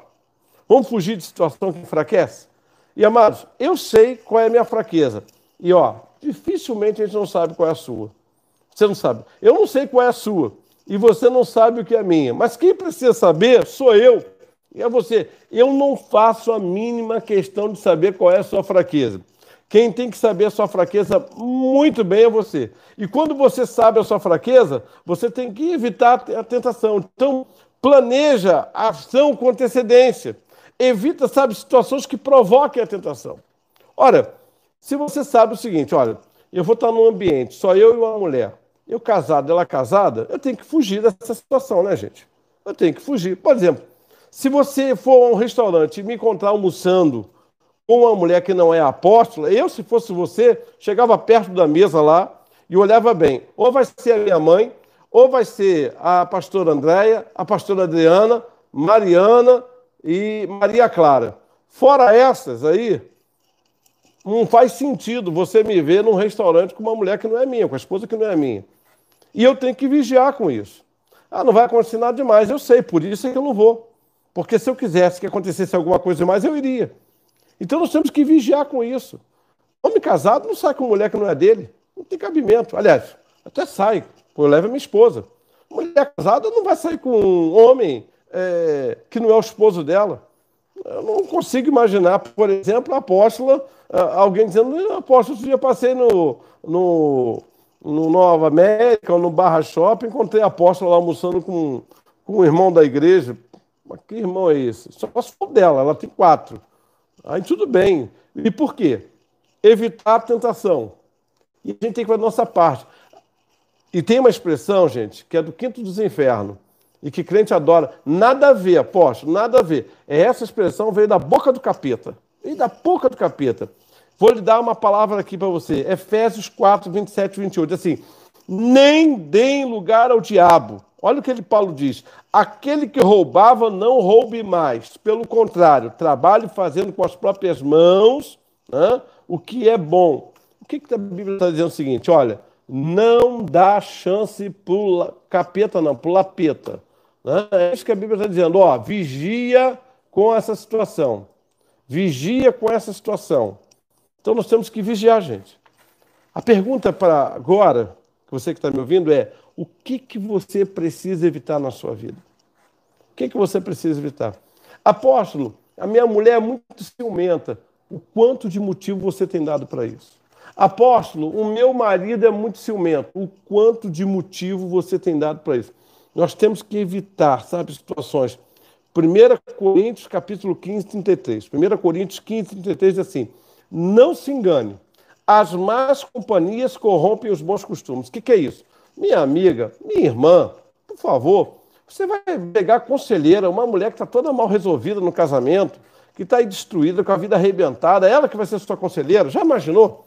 Vamos fugir de situação que enfraquece. E, amados, eu sei qual é a minha fraqueza. E, ó, dificilmente a gente não sabe qual é a sua. Você não sabe. Eu não sei qual é a sua. E você não sabe o que é a minha. Mas quem precisa saber sou eu. E é você. Eu não faço a mínima questão de saber qual é a sua fraqueza. Quem tem que saber a sua fraqueza muito bem é você. E quando você sabe a sua fraqueza, você tem que evitar a tentação. Então, planeja a ação com antecedência. Evita, sabe, situações que provoquem a tentação. Ora, se você sabe o seguinte, olha, eu vou estar num ambiente, só eu e uma mulher, eu casado, ela casada, eu tenho que fugir dessa situação, né, gente? Eu tenho que fugir. Por exemplo, se você for a um restaurante e me encontrar almoçando com uma mulher que não é apóstola, eu, se fosse você, chegava perto da mesa lá e olhava bem. Ou vai ser a minha mãe, ou vai ser a pastora Andréia, a pastora Adriana, Mariana e Maria Clara. Fora essas aí, não faz sentido você me ver num restaurante com uma mulher que não é minha, com a esposa que não é minha. E eu tenho que vigiar com isso. Ah, não vai acontecer nada demais, eu sei, por isso é que eu não vou. Porque se eu quisesse que acontecesse alguma coisa demais, eu iria. Então nós temos que vigiar com isso. Homem casado não sai com mulher que não é dele. Não tem cabimento. Aliás, até sai, eu levo a minha esposa. Mulher casada não vai sair com um homem é, que não é o esposo dela. Eu não consigo imaginar, por exemplo, a apóstola, alguém dizendo, apóstolo, eu passei no, no, no Nova América ou no Barra Shopping, encontrei a apóstola lá almoçando com, com um irmão da igreja. Mas que irmão é esse? Só se for dela, ela tem quatro. Aí tudo bem. E por quê? Evitar a tentação. E a gente tem que fazer a nossa parte. E tem uma expressão, gente, que é do quinto dos infernos, e que crente adora. Nada a ver, apóstolo, nada a ver. É essa expressão veio da boca do capeta. Veio da boca do capeta. Vou lhe dar uma palavra aqui para você. Efésios 4, 27 e 28. Assim, nem deem lugar ao diabo. Olha o que ele, Paulo diz. Aquele que roubava, não roube mais. Pelo contrário, trabalhe fazendo com as próprias mãos né, o que é bom. O que, que a Bíblia está dizendo? O seguinte: olha, não dá chance para capeta, não, para lapeta. Né? É isso que a Bíblia está dizendo. Ó, vigia com essa situação. Vigia com essa situação. Então nós temos que vigiar, gente. A pergunta para agora, você que está me ouvindo, é: o que, que você precisa evitar na sua vida? O que, que você precisa evitar? Apóstolo, a minha mulher é muito ciumenta. O quanto de motivo você tem dado para isso? Apóstolo, o meu marido é muito ciumento. O quanto de motivo você tem dado para isso? Nós temos que evitar, sabe, situações. 1 Coríntios, capítulo 15, 33. 1 Coríntios 15, 33 diz assim: Não se engane, as más companhias corrompem os bons costumes. O que, que é isso? Minha amiga, minha irmã, por favor, você vai pegar conselheira, uma mulher que está toda mal resolvida no casamento, que está aí destruída, com a vida arrebentada, ela que vai ser sua conselheira. Já imaginou?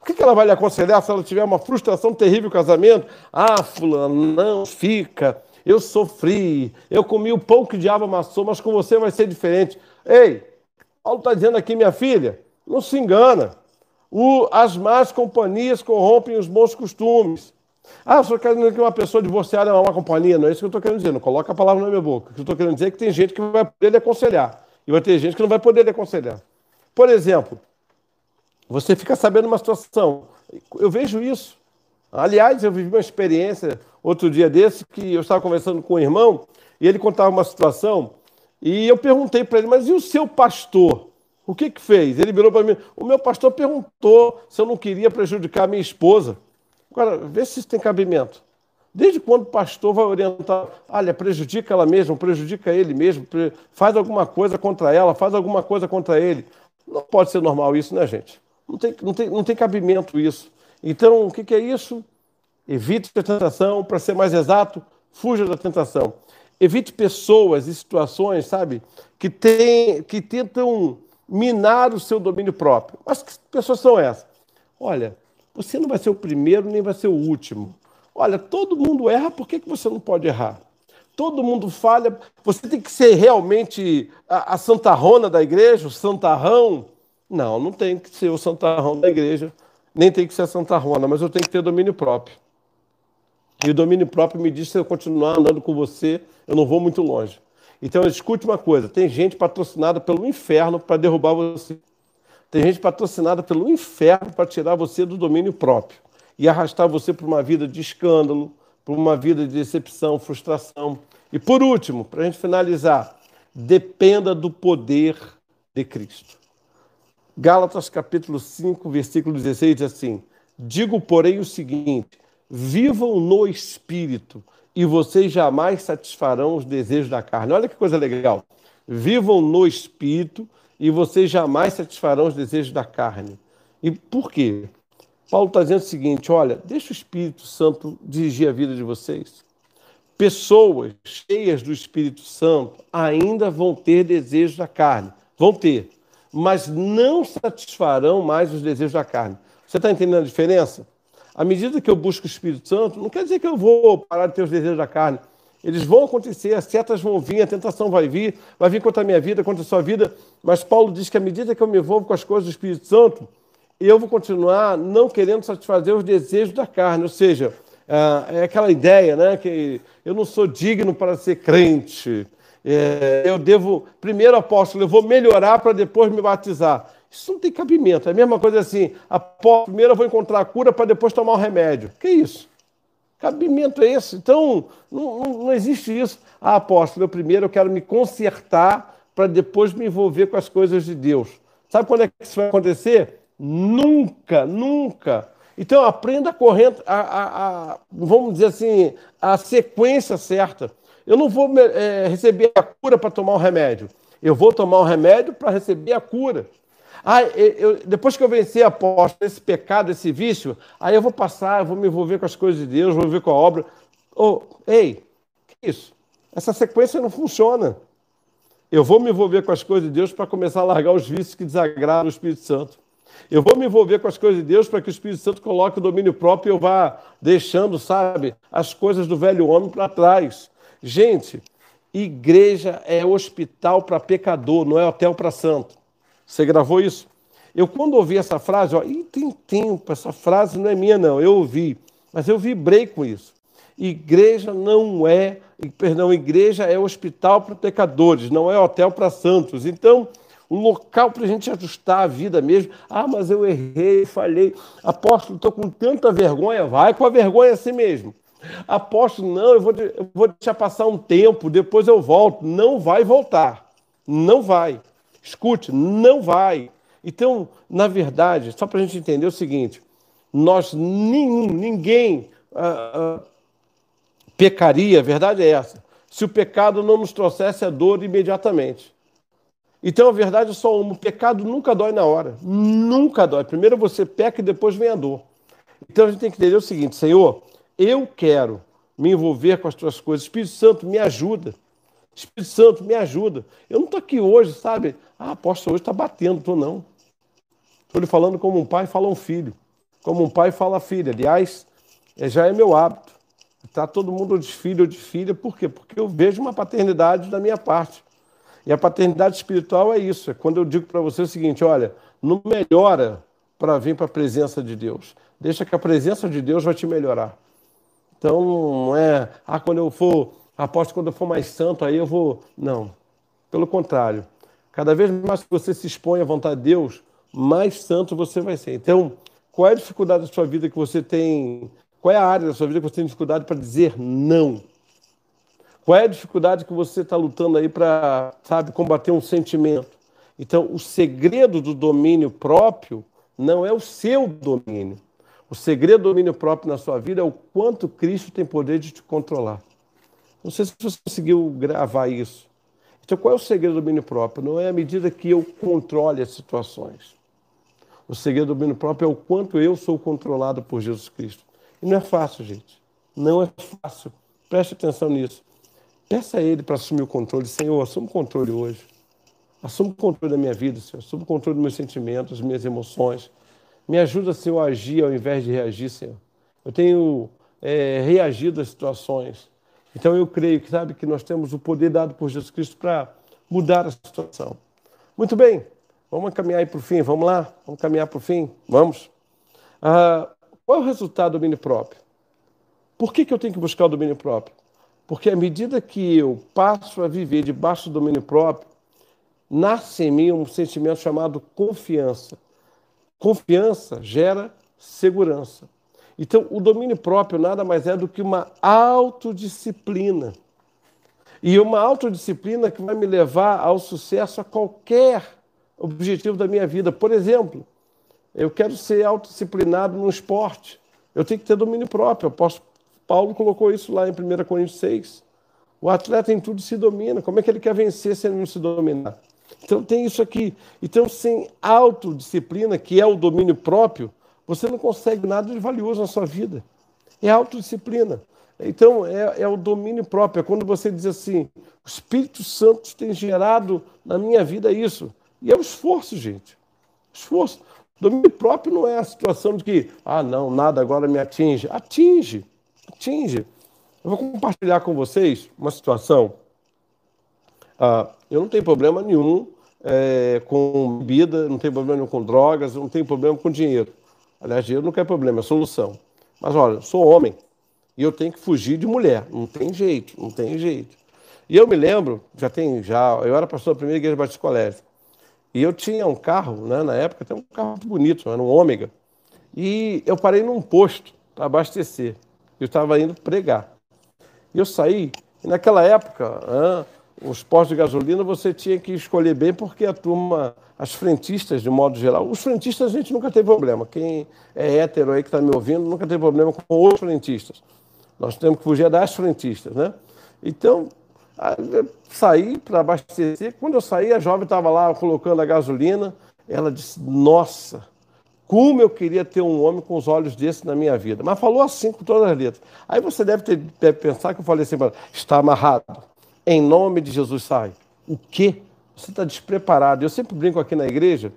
O que ela vai lhe aconselhar se ela tiver uma frustração terrível no casamento? Ah, fulano, não fica. Eu sofri, eu comi o pão que o diabo amassou, mas com você vai ser diferente. Ei, Paulo está dizendo aqui, minha filha, não se engana. O, as más companhias corrompem os bons costumes. Ah, eu quer dizer que uma pessoa divorciada é uma companhia. Não é isso que eu estou querendo dizer. Não coloca a palavra na minha boca. O que eu estou querendo dizer é que tem gente que vai poder lhe aconselhar. E vai ter gente que não vai poder lhe aconselhar. Por exemplo, você fica sabendo uma situação. Eu vejo isso. Aliás, eu vivi uma experiência outro dia desse que eu estava conversando com um irmão e ele contava uma situação e eu perguntei para ele, mas e o seu pastor? O que que fez? Ele virou para mim, o meu pastor perguntou se eu não queria prejudicar a minha esposa. Agora, vê se isso tem cabimento. Desde quando o pastor vai orientar, olha, prejudica ela mesma, prejudica ele mesmo, faz alguma coisa contra ela, faz alguma coisa contra ele. Não pode ser normal isso, né, gente? Não tem, não tem, não tem cabimento isso. Então, o que, que é isso? Evite a tentação, para ser mais exato, fuja da tentação. Evite pessoas e situações, sabe, que, tem, que tentam minar o seu domínio próprio. Mas que pessoas são essas? Olha, você não vai ser o primeiro nem vai ser o último. Olha, todo mundo erra, por que, que você não pode errar? Todo mundo falha, você tem que ser realmente a, a santarrona da igreja, o santarrão. Não, não tem que ser o santarrão da igreja, nem tem que ser a santarrona, mas eu tenho que ter domínio próprio. E o domínio próprio me diz se eu continuar andando com você, eu não vou muito longe. Então, escute uma coisa: tem gente patrocinada pelo inferno para derrubar você. Tem gente patrocinada pelo inferno para tirar você do domínio próprio e arrastar você para uma vida de escândalo, para uma vida de decepção, frustração. E por último, para a gente finalizar, dependa do poder de Cristo. Gálatas capítulo 5, versículo 16 diz assim: Digo, porém, o seguinte: vivam no espírito e vocês jamais satisfarão os desejos da carne. Olha que coisa legal. Vivam no espírito e vocês jamais satisfarão os desejos da carne. E por quê? Paulo está dizendo o seguinte: olha, deixa o Espírito Santo dirigir a vida de vocês. Pessoas cheias do Espírito Santo ainda vão ter desejos da carne. Vão ter mas não satisfarão mais os desejos da carne. Você está entendendo a diferença? À medida que eu busco o Espírito Santo, não quer dizer que eu vou parar de ter os desejos da carne. Eles vão acontecer, as setas vão vir, a tentação vai vir, vai vir contra a minha vida, contra a sua vida. Mas Paulo diz que à medida que eu me envolvo com as coisas do Espírito Santo, eu vou continuar não querendo satisfazer os desejos da carne. Ou seja, é aquela ideia, né, que eu não sou digno para ser crente, é, eu devo, primeiro apóstolo, eu vou melhorar para depois me batizar. Isso não tem cabimento. É a mesma coisa assim, apóstolo, primeiro eu vou encontrar a cura para depois tomar o remédio. Que isso? Cabimento é esse? Então, não, não, não existe isso. Ah, apóstolo, eu primeiro eu quero me consertar para depois me envolver com as coisas de Deus. Sabe quando é que isso vai acontecer? Nunca, nunca. Então aprenda a corrente, a, a, a, vamos dizer assim, a sequência certa. Eu não vou é, receber a cura para tomar o remédio. Eu vou tomar o remédio para receber a cura. Ah, eu, depois que eu vencer, aposto, esse pecado, esse vício, aí eu vou passar, eu vou me envolver com as coisas de Deus, vou me envolver com a obra. Oh, ei, que isso? Essa sequência não funciona. Eu vou me envolver com as coisas de Deus para começar a largar os vícios que desagradam o Espírito Santo. Eu vou me envolver com as coisas de Deus para que o Espírito Santo coloque o domínio próprio e eu vá deixando, sabe, as coisas do velho homem para trás. Gente, igreja é hospital para pecador, não é hotel para santo. Você gravou isso? Eu, quando ouvi essa frase, ó, e tem tempo, essa frase não é minha, não, eu ouvi, mas eu vibrei com isso. Igreja não é, perdão, igreja é hospital para pecadores, não é hotel para santos. Então, o local para a gente ajustar a vida mesmo. Ah, mas eu errei, falhei. Apóstolo, estou com tanta vergonha. Vai com a vergonha assim mesmo. Apóstolo, não, eu vou, eu vou deixar passar um tempo, depois eu volto. Não vai voltar. Não vai. Escute, não vai. Então, na verdade, só para a gente entender o seguinte: nós, nenhum, ninguém ah, ah, pecaria, a verdade é essa, se o pecado não nos trouxesse a dor imediatamente. Então, a verdade é só uma: o pecado nunca dói na hora. Nunca dói. Primeiro você peca e depois vem a dor. Então, a gente tem que entender o seguinte: Senhor, eu quero me envolver com as tuas coisas. Espírito Santo, me ajuda. Espírito Santo, me ajuda. Eu não estou aqui hoje, sabe? Ah, apóstolo, hoje está batendo. Estou não. Estou lhe falando como um pai fala um filho. Como um pai fala a filha. Aliás, é, já é meu hábito. Está todo mundo de filho ou de filha. Por quê? Porque eu vejo uma paternidade da minha parte. E a paternidade espiritual é isso. É quando eu digo para você o seguinte: olha, não melhora para vir para a presença de Deus. Deixa que a presença de Deus vai te melhorar. Então, não é, ah, quando eu for aposto quando eu for mais santo, aí eu vou. Não. Pelo contrário. Cada vez mais que você se expõe à vontade de Deus, mais santo você vai ser. Então, qual é a dificuldade da sua vida que você tem? Qual é a área da sua vida que você tem dificuldade para dizer não? Qual é a dificuldade que você está lutando aí para, sabe, combater um sentimento? Então, o segredo do domínio próprio não é o seu domínio. O segredo do domínio próprio na sua vida é o quanto Cristo tem poder de te controlar. Não sei se você conseguiu gravar isso. Então, qual é o segredo do domínio próprio? Não é a medida que eu controle as situações. O segredo do domínio próprio é o quanto eu sou controlado por Jesus Cristo. E não é fácil, gente. Não é fácil. Preste atenção nisso. Peça a Ele para assumir o controle. Senhor, assume o controle hoje. Assume o controle da minha vida, Senhor. Assume o controle dos meus sentimentos, das minhas emoções. Me ajuda, Senhor, a agir ao invés de reagir, Senhor. Eu tenho é, reagido às situações então eu creio que sabe que nós temos o poder dado por Jesus Cristo para mudar a situação. Muito bem, vamos caminhar para o fim, vamos lá, vamos caminhar para o fim, vamos. Ah, qual é o resultado do domínio próprio? Por que, que eu tenho que buscar o domínio próprio? Porque à medida que eu passo a viver debaixo do domínio próprio, nasce em mim um sentimento chamado confiança. Confiança gera segurança. Então, o domínio próprio nada mais é do que uma autodisciplina. E uma autodisciplina que vai me levar ao sucesso a qualquer objetivo da minha vida. Por exemplo, eu quero ser autodisciplinado no esporte. Eu tenho que ter domínio próprio. Apóstolo Paulo colocou isso lá em 1 Coríntios 6. O atleta em tudo se domina. Como é que ele quer vencer se ele não se dominar? Então tem isso aqui. Então, sem autodisciplina, que é o domínio próprio, você não consegue nada de valioso na sua vida. É autodisciplina. Então, é, é, o domínio próprio. É quando você diz assim: o Espírito Santo tem gerado na minha vida isso. E é o esforço, gente. Esforço. Domínio próprio não é a situação de que, ah, não, nada agora me atinge. Atinge. Atinge. Eu vou compartilhar com vocês uma situação. Ah, eu não tenho problema nenhum é, com bebida, não tenho problema nenhum com drogas, não tenho problema com dinheiro. Aliás, dinheiro não quer problema, é solução. Mas olha, sou homem e eu tenho que fugir de mulher. Não tem jeito, não tem jeito. E eu me lembro, já tem, já, eu era pastor da primeira igreja Batista Colégio. E eu tinha um carro, né, na época, até um carro bonito, era um ômega. E eu parei num posto para abastecer. Eu estava indo pregar. E eu saí, e naquela época, os postos de gasolina você tinha que escolher bem, porque a turma, as frentistas, de modo geral, os frentistas a gente nunca teve problema. Quem é hétero aí que está me ouvindo nunca teve problema com os frentistas. Nós temos que fugir das frentistas, né? Então, saí para abastecer. Quando eu saí, a jovem estava lá colocando a gasolina. Ela disse: Nossa, como eu queria ter um homem com os olhos desse na minha vida. Mas falou assim com todas as letras. Aí você deve, ter, deve pensar que eu falei assim: Está amarrado. Em nome de Jesus, sai. O quê? Você está despreparado. Eu sempre brinco aqui na igreja,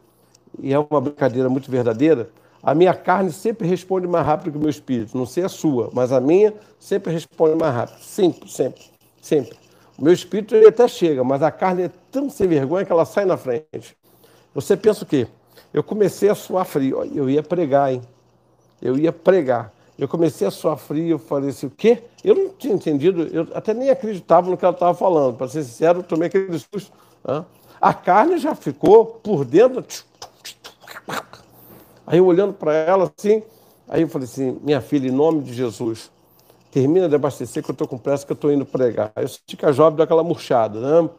e é uma brincadeira muito verdadeira. A minha carne sempre responde mais rápido que o meu espírito. Não sei a sua, mas a minha sempre responde mais rápido. Sempre, sempre, sempre. O meu espírito ele até chega, mas a carne é tão sem vergonha que ela sai na frente. Você pensa o quê? Eu comecei a suar frio. Eu ia pregar, hein? Eu ia pregar. Eu comecei a suar frio, eu falei assim, o quê? Eu não tinha entendido, eu até nem acreditava no que ela estava falando. Para ser sincero, eu tomei aquele susto. Né? A carne já ficou por dentro. Aí eu olhando para ela assim, aí eu falei assim, minha filha, em nome de Jesus, termina de abastecer que eu estou com pressa que eu estou indo pregar. Eu senti que a jovem deu aquela murchada, né?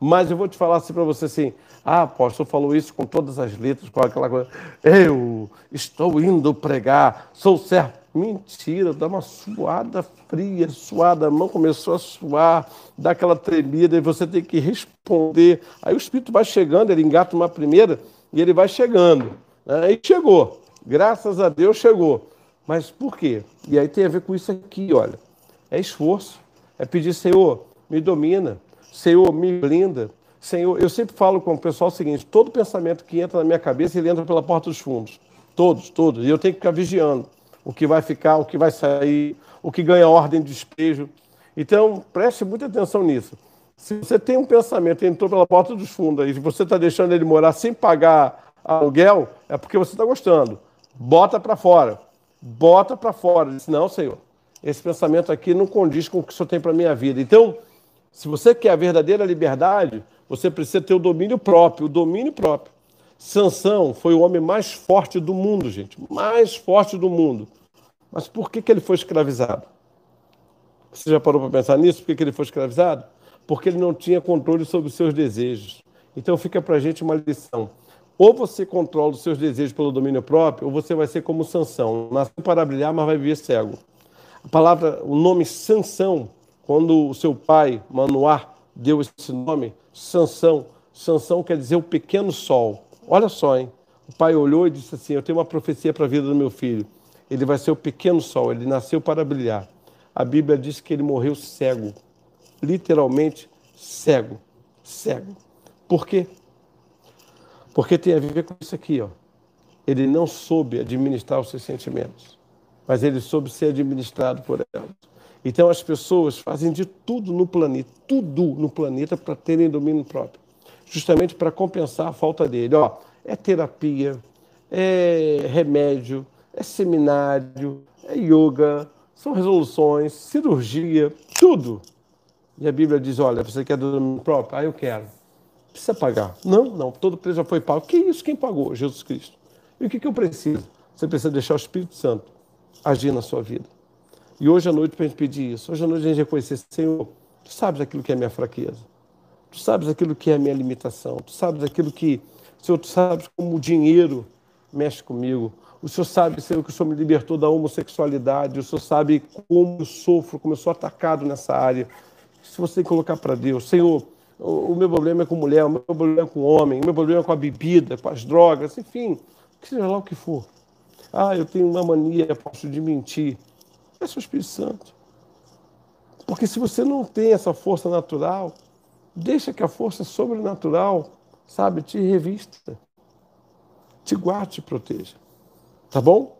Mas eu vou te falar assim para você assim, ah, apóstolo falou isso com todas as letras, com aquela coisa, eu estou indo pregar, sou servo. Mentira, dá uma suada fria, suada, a mão começou a suar, dá aquela tremida e você tem que responder. Aí o Espírito vai chegando, ele engata uma primeira e ele vai chegando. Aí né? chegou, graças a Deus chegou. Mas por quê? E aí tem a ver com isso aqui, olha. É esforço. É pedir, Senhor, me domina. Senhor, me blinda. Senhor, eu sempre falo com o pessoal o seguinte: todo pensamento que entra na minha cabeça, ele entra pela porta dos fundos. Todos, todos. E eu tenho que ficar vigiando o que vai ficar, o que vai sair, o que ganha ordem de despejo. Então, preste muita atenção nisso. Se você tem um pensamento que entrou pela porta dos fundos e você está deixando ele morar sem pagar aluguel, é porque você está gostando. Bota para fora bota para fora. Diz, não, Senhor, esse pensamento aqui não condiz com o que o Senhor tem para minha vida. Então, se você quer a verdadeira liberdade, você precisa ter o domínio próprio, o domínio próprio. Sansão foi o homem mais forte do mundo, gente, mais forte do mundo. Mas por que, que ele foi escravizado? Você já parou para pensar nisso? Por que, que ele foi escravizado? Porque ele não tinha controle sobre os seus desejos. Então fica para a gente uma lição. Ou você controla os seus desejos pelo domínio próprio, ou você vai ser como Sansão, nasceu para brilhar, mas vai viver cego. A palavra, o nome Sansão, quando o seu pai, Manoá, deu esse nome, Sansão, Sansão quer dizer o pequeno sol. Olha só, hein? O pai olhou e disse assim: Eu tenho uma profecia para a vida do meu filho. Ele vai ser o pequeno sol, ele nasceu para brilhar. A Bíblia diz que ele morreu cego, literalmente cego, cego. Por quê? Porque tem a ver com isso aqui, ó. Ele não soube administrar os seus sentimentos, mas ele soube ser administrado por elas. Então as pessoas fazem de tudo no planeta, tudo no planeta para terem domínio próprio, justamente para compensar a falta dele. Ó, é terapia, é remédio, é seminário, é yoga, são resoluções, cirurgia, tudo. E a Bíblia diz: olha, você quer domínio próprio? Ah, eu quero precisa pagar. Não, não, todo preço já foi pago. Que isso? Quem pagou? Jesus Cristo. E o que, que eu preciso? Você precisa deixar o Espírito Santo agir na sua vida. E hoje à noite, para a gente pedir isso, hoje à noite a gente reconhecer, Senhor, tu sabes aquilo que é minha fraqueza. Tu sabes aquilo que é minha limitação. Tu sabes aquilo que, Senhor, tu sabes como o dinheiro mexe comigo. O Senhor sabe, Senhor, que o Senhor me libertou da homossexualidade. O Senhor sabe como eu sofro, como eu sou atacado nessa área. Se você colocar para Deus, Senhor, o, meu problema é com mulher, o meu problema é com homem, o meu problema é com a bebida, com as drogas, enfim, seja lá o que for. Ah, eu tenho uma mania, posso de mentir. Peça o Espírito Santo. Porque se você não tem essa força natural, deixa que a força sobrenatural, sabe, te revista, te guarde, te proteja. Tá bom?